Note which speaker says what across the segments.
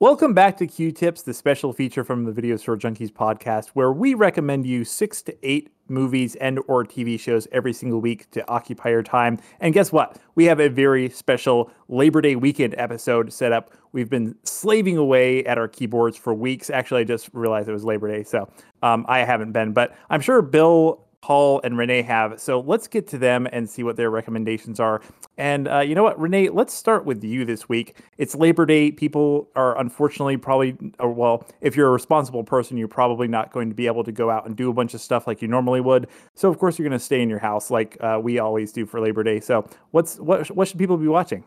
Speaker 1: Welcome back to Queue Tips, the special feature from the Video Store Junkies podcast, where we recommend you six to eight movies and or TV shows every single week to occupy your time. And guess what? We have a very special Labor Day weekend episode set up. We've been slaving away at our keyboards for weeks. Actually, I just realized it was Labor Day, so um, I haven't been, but I'm sure Bill Paul and Renee have. So let's get to them and see what their recommendations are. And uh, you know what, Renee, let's start with you this week. It's Labor Day. People are unfortunately probably, or well, if you're a responsible person, you're probably not going to be able to go out and do a bunch of stuff like you normally would. So of course you're going to stay in your house like uh, we always do for Labor Day. So what's what what should people be watching?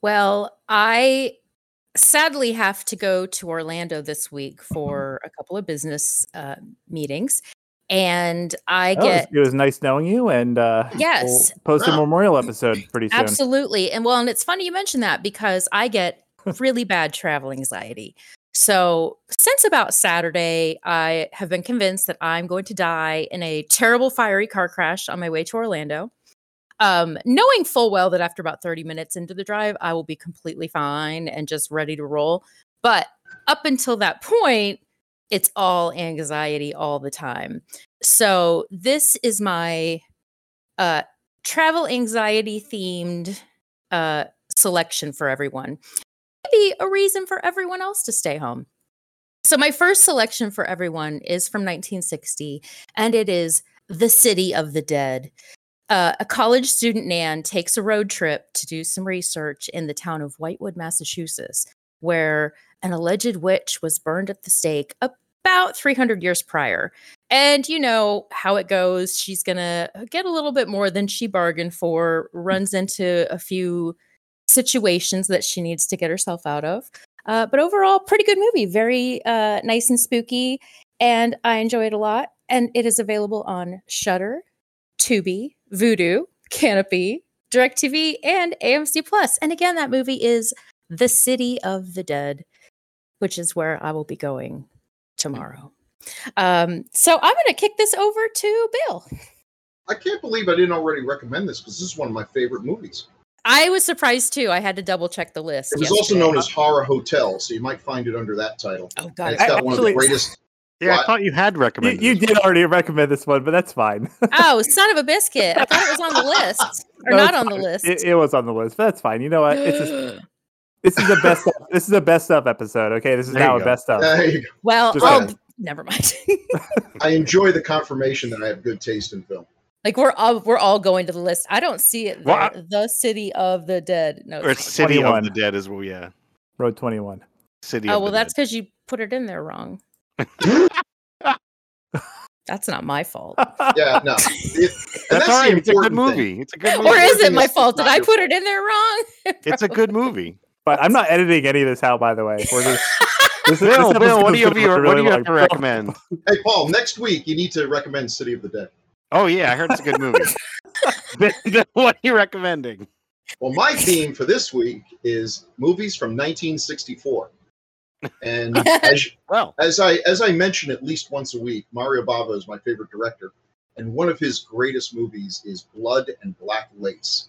Speaker 2: Well, I sadly have to go to Orlando this week for a couple of business uh, meetings and I
Speaker 1: Oh,
Speaker 2: get
Speaker 1: it was, nice knowing you, and uh,
Speaker 2: Yes.
Speaker 1: we'll post a memorial episode pretty soon.
Speaker 2: absolutely. And well, and it's funny you mention that because I get really bad travel anxiety. So, since about Saturday, I have been convinced that I'm going to die in a terrible fiery car crash on my way to Orlando. Um, knowing full well that after about 30 minutes into the drive, I will be completely fine and just ready to roll. But up until that point, it's all anxiety all the time. So, this is my uh travel anxiety themed uh selection for everyone. Maybe a reason for everyone else to stay home. So my first selection for everyone is from 1960 and it is The City of the Dead. Uh, a college student Nan takes a road trip to do some research in the town of Whitewood, Massachusetts, where an alleged witch was burned at the stake about 300 years prior. And you know how it goes. She's going to get a little bit more than she bargained for, runs into a few situations that she needs to get herself out of. Uh, but overall, pretty good movie. Very uh, nice and spooky. And I enjoy it a lot. And it is available on Shudder, Tubi, Vudu, Kanopy, DirecTV, and AMC Plus. And again, that movie is The City of the Dead, which is where I will be going tomorrow. Um, so I'm going to kick this over to Bill.
Speaker 3: I can't believe I didn't already recommend this because this is one of my favorite movies.
Speaker 2: I was surprised too. I had to double check the list.
Speaker 3: It was also known as Horror Hotel, so you might find it under that title.
Speaker 2: Oh
Speaker 3: And
Speaker 2: god,
Speaker 3: it's got one of the
Speaker 1: Actually-
Speaker 3: greatest.
Speaker 4: Yeah, I thought you had
Speaker 1: You,
Speaker 4: recommended.
Speaker 1: you
Speaker 4: this
Speaker 1: did already recommend this one, but that's fine.
Speaker 2: oh son of a biscuit! I thought it was on the list or
Speaker 1: No,
Speaker 2: not
Speaker 1: it's
Speaker 2: on the list.
Speaker 1: It, it was on the list, but that's fine. You know what? It's just this is the best. of, this is a best of episode. Okay, this is
Speaker 4: There
Speaker 1: now a best of.
Speaker 3: There you go.
Speaker 2: well,
Speaker 1: Just
Speaker 2: I'll,
Speaker 3: saying.
Speaker 2: never mind.
Speaker 3: I enjoy the confirmation that I have good taste in film.
Speaker 2: like we're all we're all going to the list. I don't see it.
Speaker 4: Well,
Speaker 2: there. the City of the Dead. No.
Speaker 4: Or
Speaker 2: it's
Speaker 4: it's. City
Speaker 1: 21.
Speaker 4: of the Dead as well. Yeah,
Speaker 1: Road twenty one.
Speaker 4: City.
Speaker 2: Oh
Speaker 4: of
Speaker 2: well,
Speaker 4: the
Speaker 2: that's because you put it in there wrong. That's not my fault.
Speaker 3: Yeah, no. It, and
Speaker 4: That's all
Speaker 3: the
Speaker 4: right. It's a good
Speaker 3: important thing.
Speaker 4: movie. It's a good movie.
Speaker 2: or is it my fault?
Speaker 3: it's
Speaker 2: Did I put it in there wrong?
Speaker 4: It's a good movie.
Speaker 1: But I'm not editing any of this out, by the way. We're just, this,
Speaker 4: Bill,
Speaker 1: this
Speaker 4: Bill, what do you
Speaker 1: episode's
Speaker 4: have, what do you have
Speaker 1: long.
Speaker 4: to recommend?
Speaker 3: Hey, Paul, next week you need to recommend City of the Dead.
Speaker 4: Oh yeah, I heard it's a good movie. Bill, Bill, what are you recommending?
Speaker 3: Well, my theme for this week is movies from 1964. And as,
Speaker 4: Well,
Speaker 3: as I as I mention at least once a week, Mario Bava is my favorite director, and one of his greatest movies is Blood and Black Lace,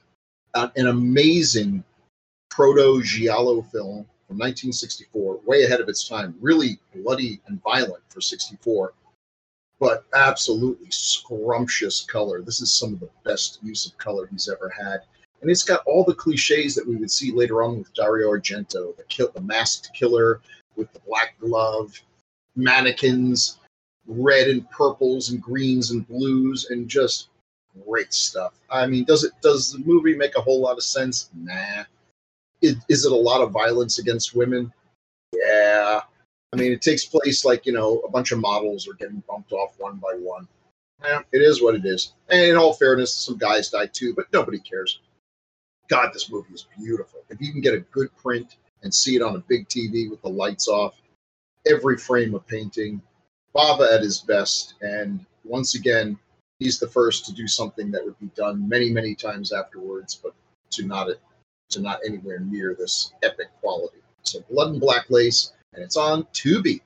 Speaker 3: uh, an amazing proto giallo film from 1964, way ahead of its time, really bloody and violent for 64, but absolutely scrumptious color. This is some of the best use of color he's ever had. And it's got all the cliches that we would see later on with Dario Argento, the kill, the masked killer, with the black glove, mannequins, red and purples and greens and blues, and just great stuff. I mean, does it does the movie make a whole lot of sense? Nah. Is, is it a lot of violence against women? Yeah. I mean, it takes place like you know a bunch of models are getting bumped off one by one. Yeah, it is what it is. And in all fairness, some guys die too, but nobody cares. God, this movie is beautiful. If you can get a good print and see it on a big TV with the lights off, every frame of painting, Bava at his best. And once again, he's the first to do something that would be done many, many times afterwards, but to not to not anywhere near this epic quality. So Blood and Black Lace, and it's on Tubi.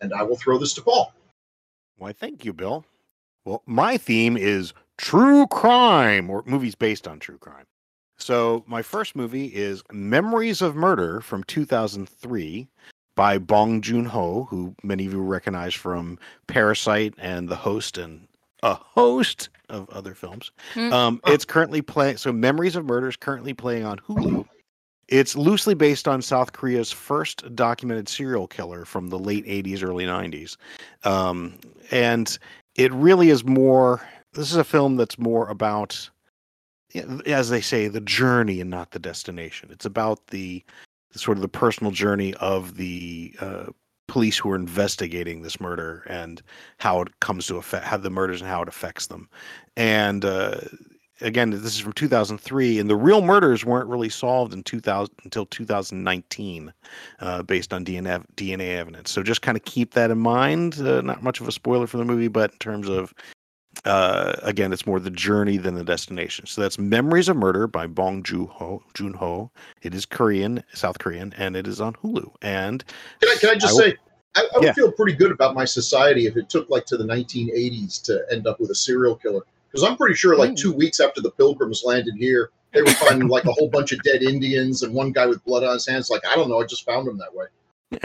Speaker 3: And I will throw this to Paul.
Speaker 4: why? Thank you, Bill. Well, my theme is true crime or movies based on true crime. So my first movie is Memories of Murder from 2003 by Bong Joon Ho, who many of you recognize from Parasite and The Host and a host of other films.
Speaker 2: Hmm.
Speaker 4: Um, it's currently playing. So Memories of Murder is currently playing on Hulu. It's loosely based on South Korea's first documented serial killer from the late 80s, early 90s. Um, and it really is more, this is a film that's more about, as they say, the journey and not the destination. It's about the, sort of the personal journey of the uh, police who are investigating this murder and how it comes to affect how the murders and how it affects them. And uh, again, this is from 2003, and the real murders weren't really solved in 2000 until 2019, uh, based on DNA DNA evidence. So just kind of keep that in mind. Uh, not much of a spoiler for the movie, but in terms of uh, again, it's more the journey than the destination. So that's Memories of Murder by Bong Joon Ho. Joon Ho. It is Korean, South Korean, and it is on Hulu. And
Speaker 3: Can I, can I just
Speaker 4: I
Speaker 3: say, I, I would
Speaker 4: Yeah.
Speaker 3: feel pretty good about my society if it took like to the 1980s to end up with a serial killer. Because I'm pretty sure, like
Speaker 2: Mm.
Speaker 3: two weeks after the Pilgrims landed here, they were finding like a whole bunch of dead Indians and one guy with blood on his hands. Like, I don't know, I just found him that way.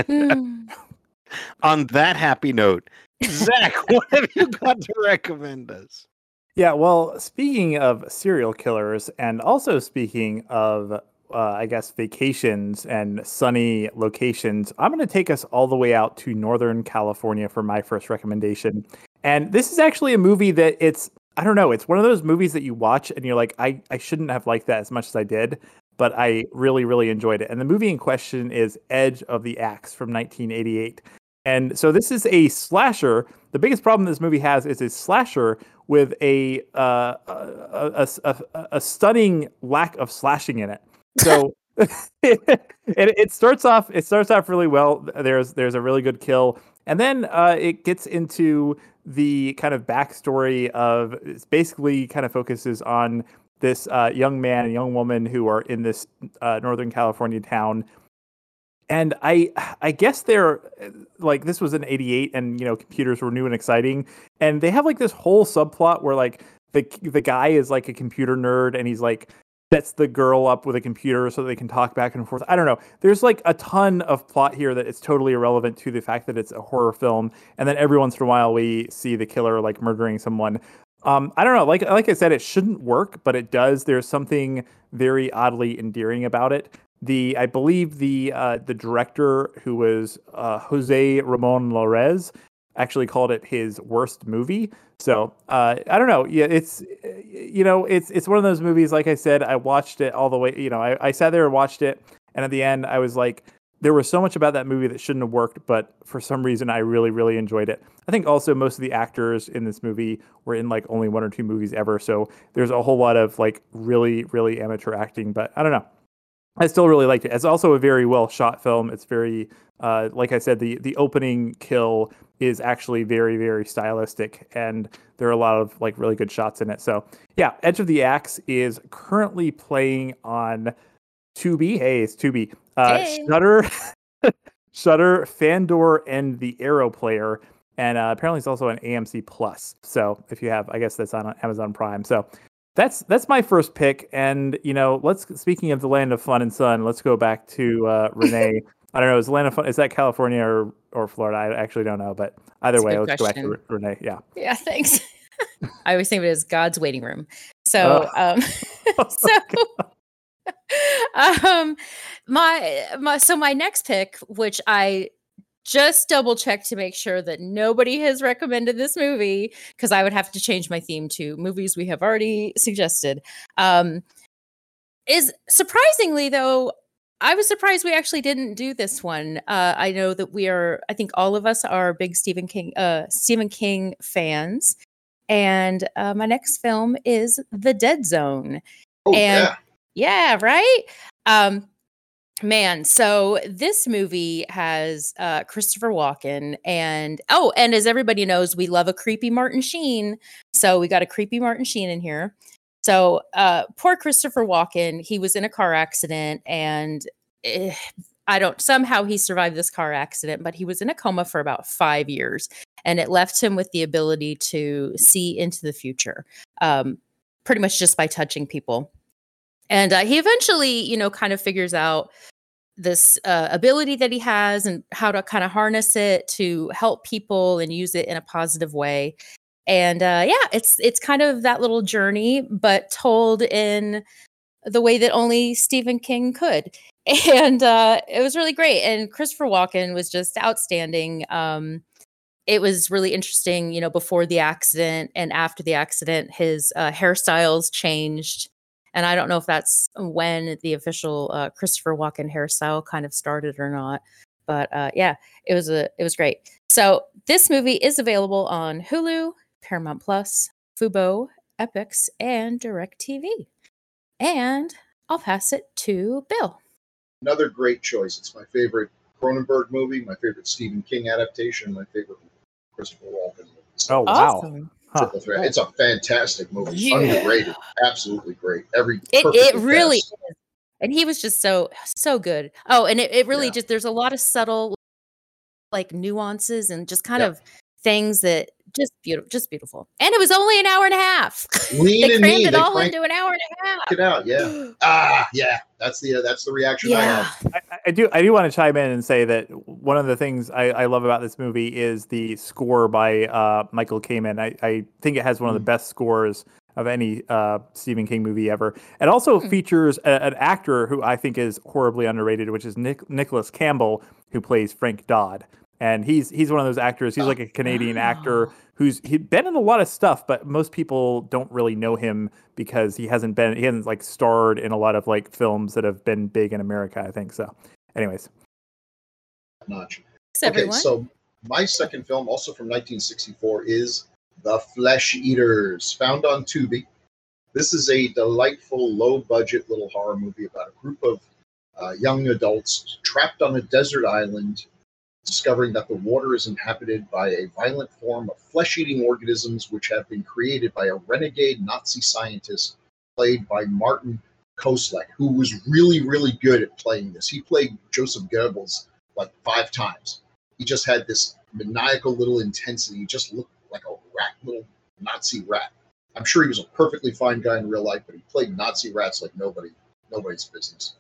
Speaker 2: Hmm.
Speaker 4: on that happy note, Zach, what have you got to recommend us?
Speaker 1: Yeah, well, speaking of serial killers, and also speaking of, uh, I guess, vacations and sunny locations, I'm going to take us all the way out to Northern California for my first recommendation. And this is actually a movie that it's, I don't know, it's one of those movies that you watch and you're like, I, I shouldn't have liked that as much as I did, but I really, really enjoyed it. And the movie in question is Edge of the Axe from 1988. And so this is a slasher. The biggest problem this movie has is a slasher with a uh, a, a, a, a stunning lack of slashing in it. So it, it starts off it starts off really well. There's there's a really good kill, and then uh, it gets into the kind of backstory of basically kind of focuses on this uh, young man and young woman who are in this uh, Northern California town and i i guess they're like this was in 88 and you know computers were new and exciting and they have like this whole subplot where like the the guy is like a computer nerd and he's like sets the girl up with a computer so they can talk back and forth i don't know there's like a ton of plot here that is totally irrelevant to the fact that it's a horror film and then every once in a while we see the killer like murdering someone um, I don't know. Like like I said, it shouldn't work, but it does. There's something very oddly endearing about it. The I believe the uh, the director who was uh, Jose Ramon Larraz actually called it his worst movie. So uh, I don't know. Yeah, it's you know it's it's one of those movies. Like I said, I watched it all the way. You know, I, I sat there and watched it, and at the end, I was like, there was so much about that movie that shouldn't have worked, but for some reason, I really really enjoyed it. I think also most of the actors in this movie were in like only one or two movies ever, so there's a whole lot of like really really amateur acting. But I don't know. I still really liked it. It's also a very well shot film. It's very, uh, like I said, the the opening kill is actually very very stylistic, and there are a lot of like really good shots in it. So yeah, Edge of the Axe is currently playing on Tubi. Hey, it's Tubi. Uh,
Speaker 2: Hey.
Speaker 1: Shudder, Shudder, Fandor, and the Arrow Player, and uh, apparently it's also on AMC Plus. So if you have, I guess that's on Amazon Prime. So that's that's my first pick. And you know, let's speaking of the land of fun and sun, let's go back to uh, Renee. I don't know, is land of fun is that California or or Florida? I actually don't know, but either
Speaker 2: That's
Speaker 1: way, let's go back to
Speaker 2: question.
Speaker 1: Renee. Yeah.
Speaker 2: Yeah, thanks. I always think of it as God's waiting room. So, um,
Speaker 1: Oh
Speaker 2: so, um, my my so my next pick, which I just double check to make sure that nobody has recommended this movie because I would have to change my theme to movies we have already suggested. Um, is surprisingly though I was surprised we actually didn't do this one. Uh, I know that we are. I think all of us are big Stephen King, uh, Stephen King fans, and uh, my next film is The Dead Zone.
Speaker 3: Oh,
Speaker 2: And-
Speaker 3: yeah.
Speaker 2: Yeah, right. Um, man, so this movie has uh, Christopher Walken, and oh, and as everybody knows, we love a creepy Martin Sheen. So we got a creepy Martin Sheen in here. So uh, poor Christopher Walken, he was in a car accident, and eh, I don't somehow he survived this car accident, but he was in a coma for about five years, and it left him with the ability to see into the future, um, pretty much just by touching people and uh, he eventually, you know, kind of figures out this uh, ability that he has and how to kind of harness it to help people and use it in a positive way. And uh, yeah, it's it's kind of that little journey, but told in the way that only Stephen King could. And uh, it was really great. And Christopher Walken was just outstanding. Um, it was really interesting, you know, before the accident and after the accident, his uh, hairstyles changed and I don't know if that's when the official uh, Christopher Walken hairstyle kind of started or not. But uh, yeah, it was a it was great. So this movie is available on Hulu, Paramount Plus, Fubo, Epix, and DirecTV. And I'll pass it to Bill.
Speaker 3: Another great choice. It's my favorite Cronenberg movie, my favorite Stephen King adaptation, my favorite Christopher Walken movie.
Speaker 1: Oh wow!
Speaker 2: Awesome.
Speaker 1: Huh.
Speaker 3: It's a fantastic movie.
Speaker 2: Yeah.
Speaker 3: Underrated. Absolutely great. Every
Speaker 2: It it really
Speaker 3: cast.
Speaker 2: is. And he was just so so good. Oh, and it, it really
Speaker 3: Yeah.
Speaker 2: just there's a lot of subtle like nuances and just kind
Speaker 3: Yeah.
Speaker 2: of things that just beautiful just beautiful. And it was only an hour and a half.
Speaker 3: Lean
Speaker 2: they
Speaker 3: and
Speaker 2: crammed it
Speaker 3: They
Speaker 2: all
Speaker 3: cranked
Speaker 2: into an hour and a half.
Speaker 3: it out. Yeah. Ah, yeah. That's the uh, that's the reaction I
Speaker 2: Yeah.
Speaker 3: have.
Speaker 1: I, do I do want to chime in and say that one of the things I, I love about this movie is the score by uh, Michael Kamen. I, I think it has one of the best scores of any uh, Stephen King movie ever. It also
Speaker 2: Hmm.
Speaker 1: features a, an actor who I think is horribly underrated, which is Nick, Nicholas Campbell, who plays Frank Dodd. And he's he's one of those actors. He's like a Canadian actor
Speaker 2: Oh.
Speaker 1: who's he's been in a lot of stuff, but most people don't really know him because he hasn't been he hasn't like starred in a lot of like films that have been big in America. I think so. Anyways,
Speaker 3: Notch.
Speaker 2: Thanks,
Speaker 3: Okay,
Speaker 2: everyone.
Speaker 3: so my second film, also from 1964, is The Flesh Eaters, found on Tubi. This is a delightful, low budget little horror movie about a group of uh, young adults trapped on a desert island, discovering that the water is inhabited by a violent form of flesh eating organisms which have been created by a renegade Nazi scientist played by Martin Kosleck, who was really, really good at playing this. He played Joseph Goebbels like five times. He just had this maniacal little intensity. He just looked like a rat, little Nazi rat. I'm sure he was a perfectly fine guy in real life, but he played Nazi rats like nobody, nobody's business.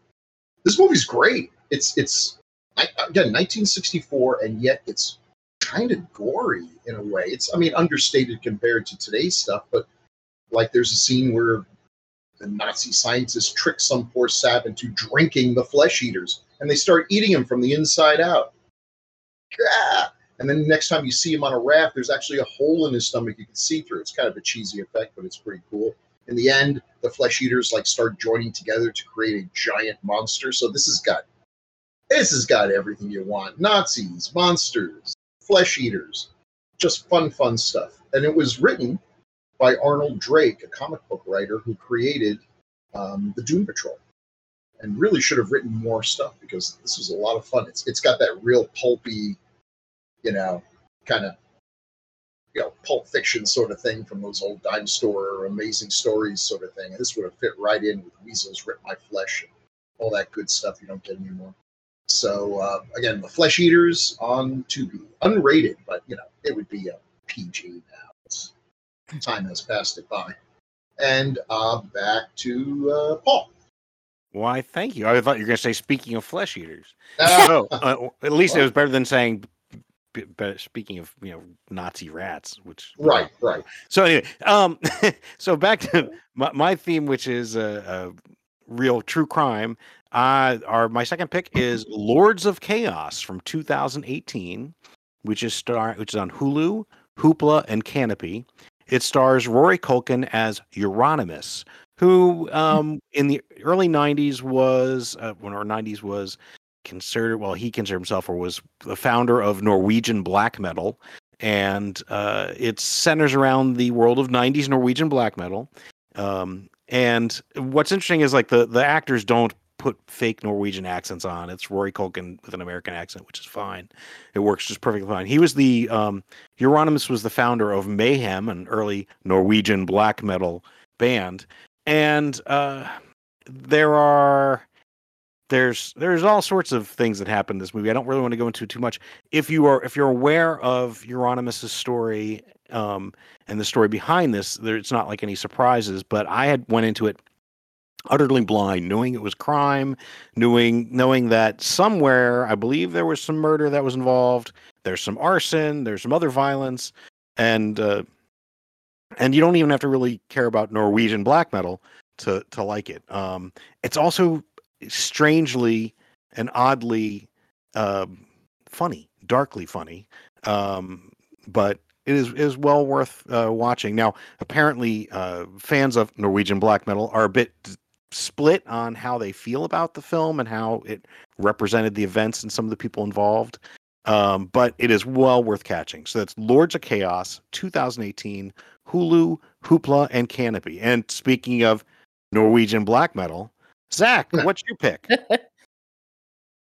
Speaker 3: This movie's great. It's it's again 1964, and yet it's kind of gory in a way. It's I mean understated compared to today's stuff, but like there's a scene where the Nazi scientists trick some poor sap into drinking the flesh eaters, and they start eating him from the inside out. Ah! And then the next time you see him on a raft, there's actually a hole in his stomach you can see through. It's kind of a cheesy effect, but it's pretty cool. In the end, the flesh eaters like start joining together to create a giant monster. So this has got this has got everything you want: Nazis, monsters, flesh eaters, just fun, fun stuff. And it was written by Arnold Drake, a comic book writer who created um, the Doom Patrol, and really should have written more stuff because this was a lot of fun. It's it's got that real pulpy, you know, kind of you know pulp fiction sort of thing from those old dime store or amazing stories sort of thing. And this would have fit right in with Weasels Rip My Flesh and all that good stuff you don't get anymore. So uh, again, the Flesh Eaters on Tubi, unrated, but you know it would be a PG now. Time has passed it by. And uh, back to uh, Paul.
Speaker 4: Why, thank you. I thought you were going to say, speaking of flesh eaters. oh, uh, at least it was better than saying, b- b- speaking of, you know, Nazi rats, which.
Speaker 3: right, right.
Speaker 4: So anyway, um, so back to my, my theme, which is a, a real true crime. Uh, our my second pick is Lords of Chaos from 2018, which is star which is on Hulu, Hoopla, and Kanopy. It stars Rory Culkin as Euronymous, who um, in the early 90s was uh, when our 90s was considered well he considered himself or was the founder of Norwegian black metal and uh, it centers around the world of 90s Norwegian black metal. Um, and what's interesting is like the the actors don't put fake Norwegian accents on. It's Rory Culkin with an American accent, which is fine. It works just perfectly fine. He was the um, Euronymous was the founder of Mayhem, an early Norwegian black metal band, and uh, there are there's there's all sorts of things that happen in this movie. I don't really want to go into too much. If you are if you're aware of Euronymous' story um, and the story behind this, there it's not like any surprises. But I had went into it utterly blind, knowing it was crime, knowing knowing that somewhere, I believe there was some murder that was involved. There's some arson. There's some other violence, and uh, and you don't even have to really care about Norwegian black metal to to like it. Um, it's also strangely and oddly um, funny, darkly funny, um, but it is is well worth uh, watching. Now, apparently, uh, fans of Norwegian black metal are a bit split on how they feel about the film and how it represented the events and some of the people involved. Um, but it is well worth catching. So that's Lords of Chaos, 2018, Hulu, Hoopla, and Kanopy. And speaking of Norwegian black metal, Zach, what's your pick?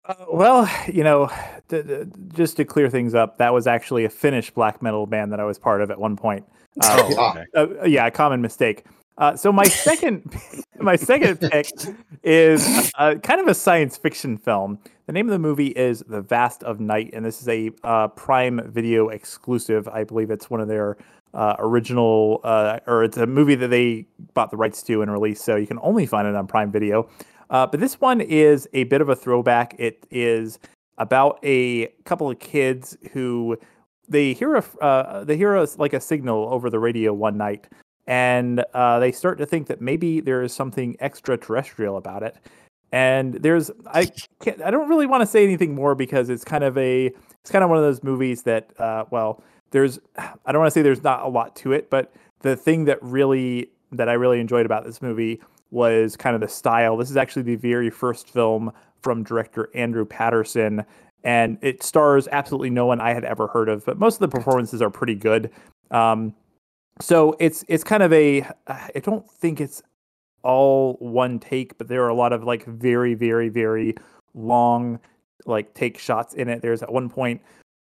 Speaker 1: Uh, well, you know, th- th- just to clear things up, that was actually a Finnish black metal band that I was part of at one point. Uh,
Speaker 4: Oh,
Speaker 1: uh, yeah, a common mistake. Uh, so my second, my second pick is uh, kind of a science fiction film. The name of the movie is The Vast of Night, and this is a uh, Prime Video exclusive. I believe it's one of their uh, original, uh, or it's a movie that they bought the rights to and released, so you can only find it on Prime Video. Uh, but this one is a bit of a throwback. It is about a couple of kids who they hear a uh, they hear a, like a signal over the radio one night, and uh, they start to think that maybe there is something extraterrestrial about it. And there's I can't I don't really want to say anything more because it's kind of a it's kind of one of those movies that uh, well there's I don't want to say there's not a lot to it, but the thing that really that I really enjoyed about this movie was kind of the style. This is actually the very first film from director Andrew Patterson, and it stars absolutely no one I had ever heard of, but most of the performances are pretty good. Um, so it's it's kind of a I don't think it's all one take, but there are a lot of like very very very long like take shots in it. There's at one point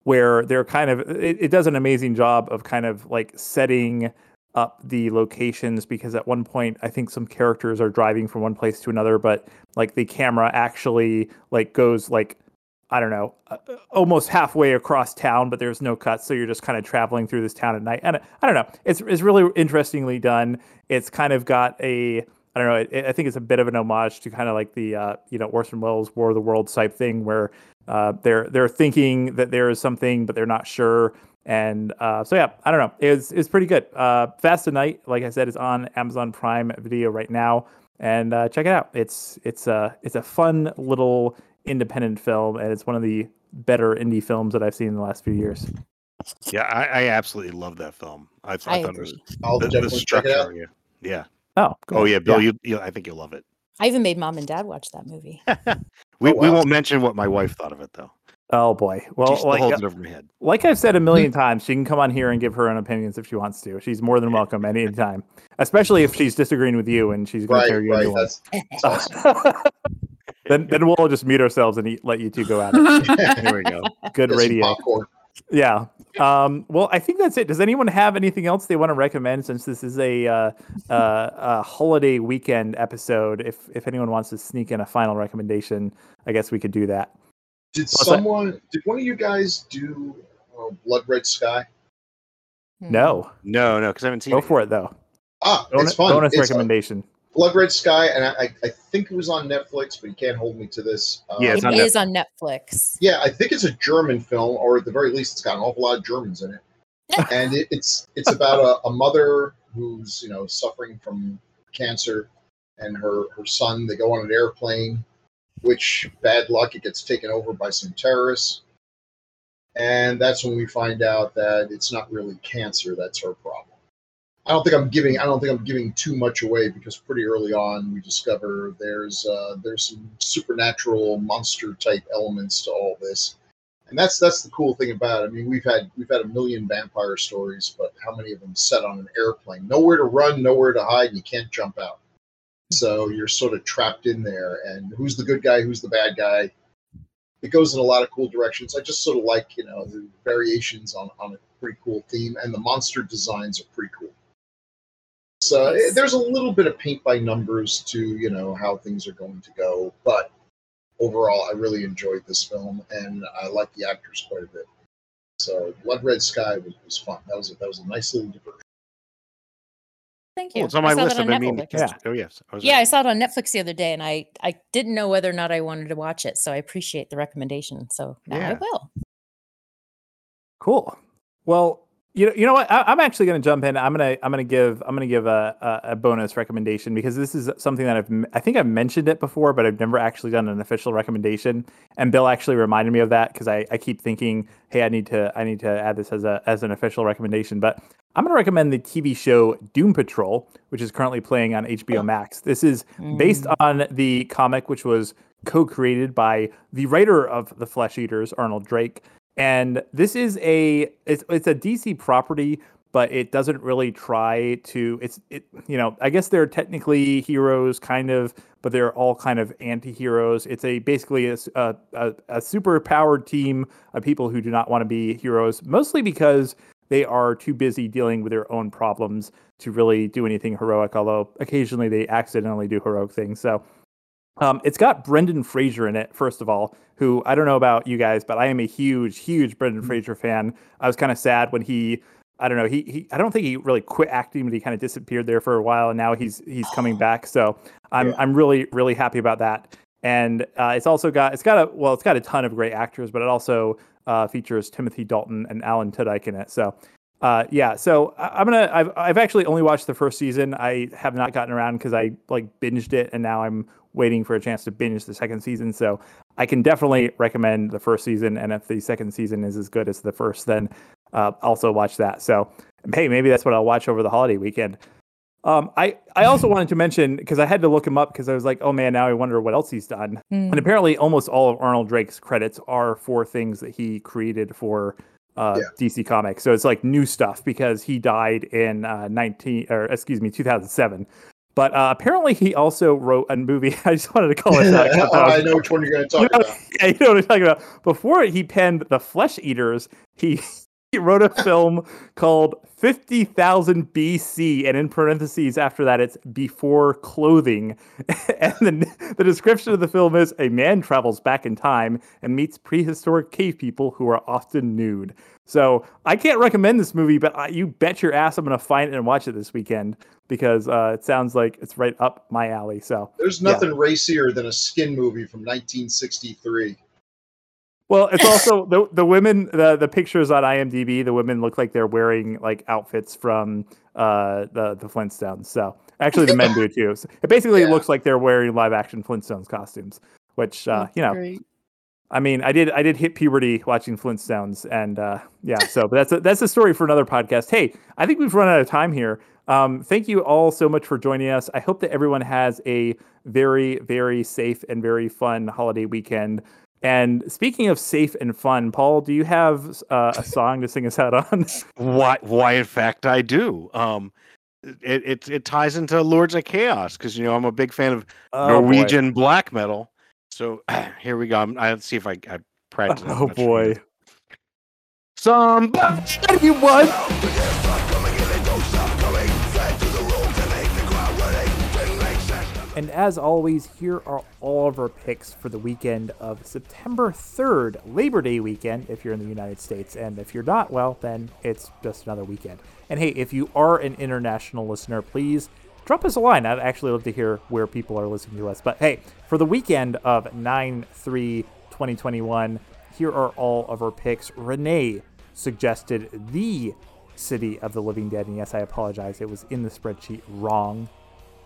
Speaker 1: where they're kind of it, it does an amazing job of kind of like setting up the locations because at one point I think some characters are driving from one place to another, but like the camera actually like goes like I don't know, uh, almost halfway across town, but there's no cuts, so you're just kind of traveling through this town at night. And I don't know, it's it's really interestingly done. It's kind of got a I don't know, it, I think it's a bit of an homage to kind of like the uh, you know Orson Welles War of the Worlds type thing, where uh, they're they're thinking that there is something, but they're not sure. And uh, so yeah, I don't know, it's it's pretty good. Uh, Fast Night, like I said, is on Amazon Prime Video right now, and uh, check it out. It's it's a it's a fun little independent film, and it's one of the better indie films that I've seen in the last few years.
Speaker 4: Yeah, I, I absolutely love that film. I, I,
Speaker 2: I
Speaker 4: thought it was
Speaker 2: agree.
Speaker 3: I'll
Speaker 4: the, the
Speaker 3: definitely check it out.
Speaker 4: structure. Yeah, yeah.
Speaker 1: Oh, cool.
Speaker 4: Oh yeah, Bill, You, you, I think you'll love it.
Speaker 2: I even made mom and dad watch that movie.
Speaker 4: We
Speaker 3: Oh,
Speaker 4: we won't mention what my wife thought of it though.
Speaker 1: Oh boy. Well,
Speaker 4: She still
Speaker 1: like,
Speaker 4: holds uh, it over my head.
Speaker 1: like I've said a million times, she can come on here and give her own opinions if she wants to. She's more than welcome any time, especially if she's disagreeing with you and she's going to
Speaker 3: Right,
Speaker 1: tear you a
Speaker 3: right.
Speaker 1: new.
Speaker 3: That's, that's awesome.
Speaker 1: Then, then we'll just mute ourselves and eat, let you two go at it.
Speaker 4: Here we go.
Speaker 1: Good
Speaker 3: Get
Speaker 1: radio. Yeah. Um, well, I think that's it. Does anyone have anything else they want to recommend since this is a, uh, uh, a holiday weekend episode? If if anyone wants to sneak in a final recommendation, I guess we could do that.
Speaker 3: Did
Speaker 1: What's that?
Speaker 3: someone? Did one of you guys do uh, Blood Red Sky?
Speaker 1: No,
Speaker 4: No, no, because I haven't seen it.
Speaker 1: go
Speaker 4: it.
Speaker 1: for it though.
Speaker 3: Ah,
Speaker 1: Bonus,
Speaker 3: it's fun.
Speaker 1: bonus
Speaker 3: It's fun.
Speaker 1: Recommendation.
Speaker 3: Blood Red Sky, and I, I, I think it was on Netflix, but you can't hold me to this. Uh,
Speaker 4: Yeah, it's
Speaker 2: It
Speaker 4: on
Speaker 2: is on Netflix.
Speaker 3: Yeah, I think it's a German film, or at the very least, it's got an awful lot of Germans in it. and it, it's it's about a, a mother who's you know suffering from cancer, and her her son. They go on an airplane, which bad luck, it gets taken over by some terrorists, and that's when we find out that it's not really cancer that's her problem. I don't think I'm giving I don't think I'm giving too much away because pretty early on we discover there's uh, there's some supernatural monster type elements to all this, and that's that's the cool thing about it. I mean we've had we've had a million vampire stories, but how many of them set on an airplane? Nowhere to run, nowhere to hide, and you can't jump out. So you're sort of trapped in there, and who's the good guy? Who's the bad guy? It goes in a lot of cool directions. I just sort of like you know the variations on on a pretty cool theme, and the monster designs are pretty cool. So
Speaker 2: Nice.
Speaker 3: eh, there's a little bit of paint by numbers to you know how things are going to go, but overall, I really enjoyed this film, and I like the actors quite a bit. So Blood Red Sky was, was fun. That was a, that was a nice little diversion.
Speaker 2: Thank you.
Speaker 4: Oh, it's on my
Speaker 2: saw
Speaker 4: list.
Speaker 2: that
Speaker 4: I've been meaning.
Speaker 2: Netflix.
Speaker 1: Yeah.
Speaker 4: Oh yes. I
Speaker 2: Yeah,
Speaker 4: right.
Speaker 2: I saw it on Netflix the other day, and I I didn't know whether or not I wanted to watch it, so I appreciate the recommendation. So now I will.
Speaker 1: Cool. Well, you know, you know what? I, I'm actually going to jump in. I'm gonna I'm gonna give I'm gonna give a, a a bonus recommendation because this is something that I've I think I've mentioned it before, but I've never actually done an official recommendation. And Bill actually reminded me of that because I, I keep thinking, hey, I need to I need to add this as a as an official recommendation. But I'm going to recommend the TV show Doom Patrol, which is currently playing on HBO Max. This is based
Speaker 2: Mm.
Speaker 1: on the comic, which was co-created by the writer of The Flesh Eaters, Arnold Drake. And this is a it's it's a DC property, but it doesn't really try to it's it you know, I guess they're technically heroes kind of, but they're all kind of anti-heroes. It's a basically a a super powered team of people who do not want to be heroes, mostly because they are too busy dealing with their own problems to really do anything heroic, although occasionally they accidentally do heroic things. So um, it's got Brendan Fraser in it, first of all, who I don't know about you guys, but I am a huge, huge Brendan Fraser fan. I was kind of sad when he, I don't know, he, he I don't think he really quit acting, but he kind of disappeared there for a while, and now he's he's coming back. So I'm
Speaker 3: Yeah.
Speaker 1: I'm really really happy about that. And uh, it's also got it's got a well, it's got a ton of great actors, but it also uh, features Timothy Dalton and Alan Tudyk in it. So uh, yeah, so I- I'm gonna. I've I've actually only watched the first season. I have not gotten around because I like binged it, and now I'm waiting for a chance to binge the second season. So I can definitely recommend the first season, and if the second season is as good as the first, then uh, also watch that. So hey, maybe that's what I'll watch over the holiday weekend. Um, I I also wanted to mention because I had to look him up because I was like, oh man, now I wonder what else he's done.
Speaker 2: Hmm.
Speaker 1: And apparently, almost all of Arnold Drake's credits are for things that he created for uh,
Speaker 3: Yeah.
Speaker 1: DC Comics. So it's like new stuff because he died in uh, 19 or excuse me 2007. But uh, apparently, he also wrote a movie. I just wanted to call it that.
Speaker 3: oh, I know which one you're going to
Speaker 1: you
Speaker 3: talk
Speaker 1: know,
Speaker 3: about.
Speaker 1: yeah, you know what I'm talking about. Before he penned The Flesh Eaters, he, he wrote a film called 50,000 BC, and in parentheses after that, it's before clothing. and the, the description of the film is a man travels back in time and meets prehistoric cave people who are often nude. So I can't recommend this movie, but I, you bet your ass I'm going to find it and watch it this weekend because uh, it sounds like it's right up my alley. So
Speaker 3: There's
Speaker 1: Yeah.
Speaker 3: nothing racier than a skin movie from 1963.
Speaker 1: Well, it's also the the women the the pictures on IMDb. The women look like they're wearing like outfits from uh the the Flintstones. So actually, the men do too. So it basically
Speaker 3: Yeah.
Speaker 1: looks like they're wearing live action Flintstones costumes. Which uh, you know,
Speaker 2: Great.
Speaker 1: I mean, I did I did hit puberty watching Flintstones, and uh, yeah. So, but that's a, that's a story for another podcast. Hey, I think we've run out of time here. Um, thank you all so much for joining us. I hope that everyone has a very very safe and very fun holiday weekend. And speaking of safe and fun, Paul, do you have uh, a song to sing us out on?
Speaker 4: Why? Why? In fact, I do. Um, it it, it ties into Lords of Chaos because you know I'm a big fan of
Speaker 1: Oh, boy.
Speaker 4: Norwegian black metal. So here we go. I'm, I'll see if I I practice.
Speaker 1: Oh boy.
Speaker 4: Somebody once
Speaker 1: And as always, here are all of our picks for the weekend of September 3rd, Labor Day weekend, if you're in the United States. And if you're not, well, then it's just another weekend. And hey, if you are an international listener, please drop us a line. I'd actually love to hear where people are listening to us. But hey, for the weekend of 9 3 2021, here are all of our picks. Renee suggested the City of the Living Dead. And yes, I apologize, it was in the spreadsheet wrong.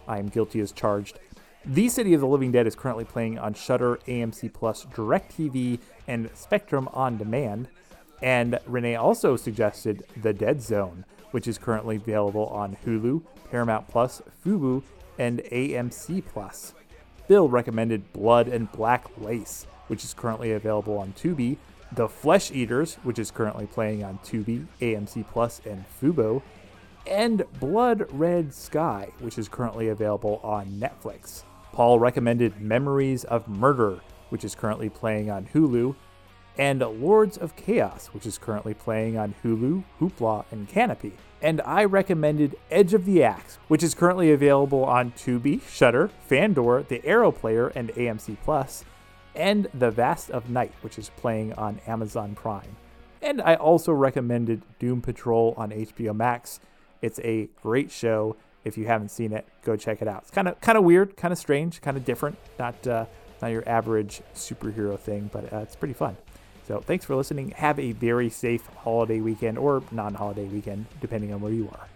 Speaker 1: I am guilty as charged. The City of the Living Dead is currently playing on Shudder, AMC Plus, DirecTV, and Spectrum On Demand. And Renee also suggested The Dead Zone, which is currently available on Hulu, Paramount Plus, Fubo, and AMC Plus. Bill recommended Blood and Black Lace, which is currently available on Tubi, The Flesh Eaters, which is currently playing on Tubi, AMC Plus, and Fubo, and Blood Red Sky, which is currently available on Netflix. Paul recommended Memories of Murder, which is currently playing on Hulu, and Lords of Chaos, which is currently playing on Hulu, Hoopla, and Kanopy. And I recommended Edge of the Axe, which is currently available on Tubi, Shudder, Fandor, The Arrow Player, and AMC Plus, and The Vast of Night, which is playing on Amazon Prime. And I also recommended Doom Patrol on HBO Max. It's a great show. if you haven't seen it, go check it out. It's kind of kind of weird, kind of strange, kind of different. Not uh, not your average superhero thing, but uh, it's pretty fun. So thanks for listening. Have a very safe holiday weekend or non-holiday weekend, depending on where you are.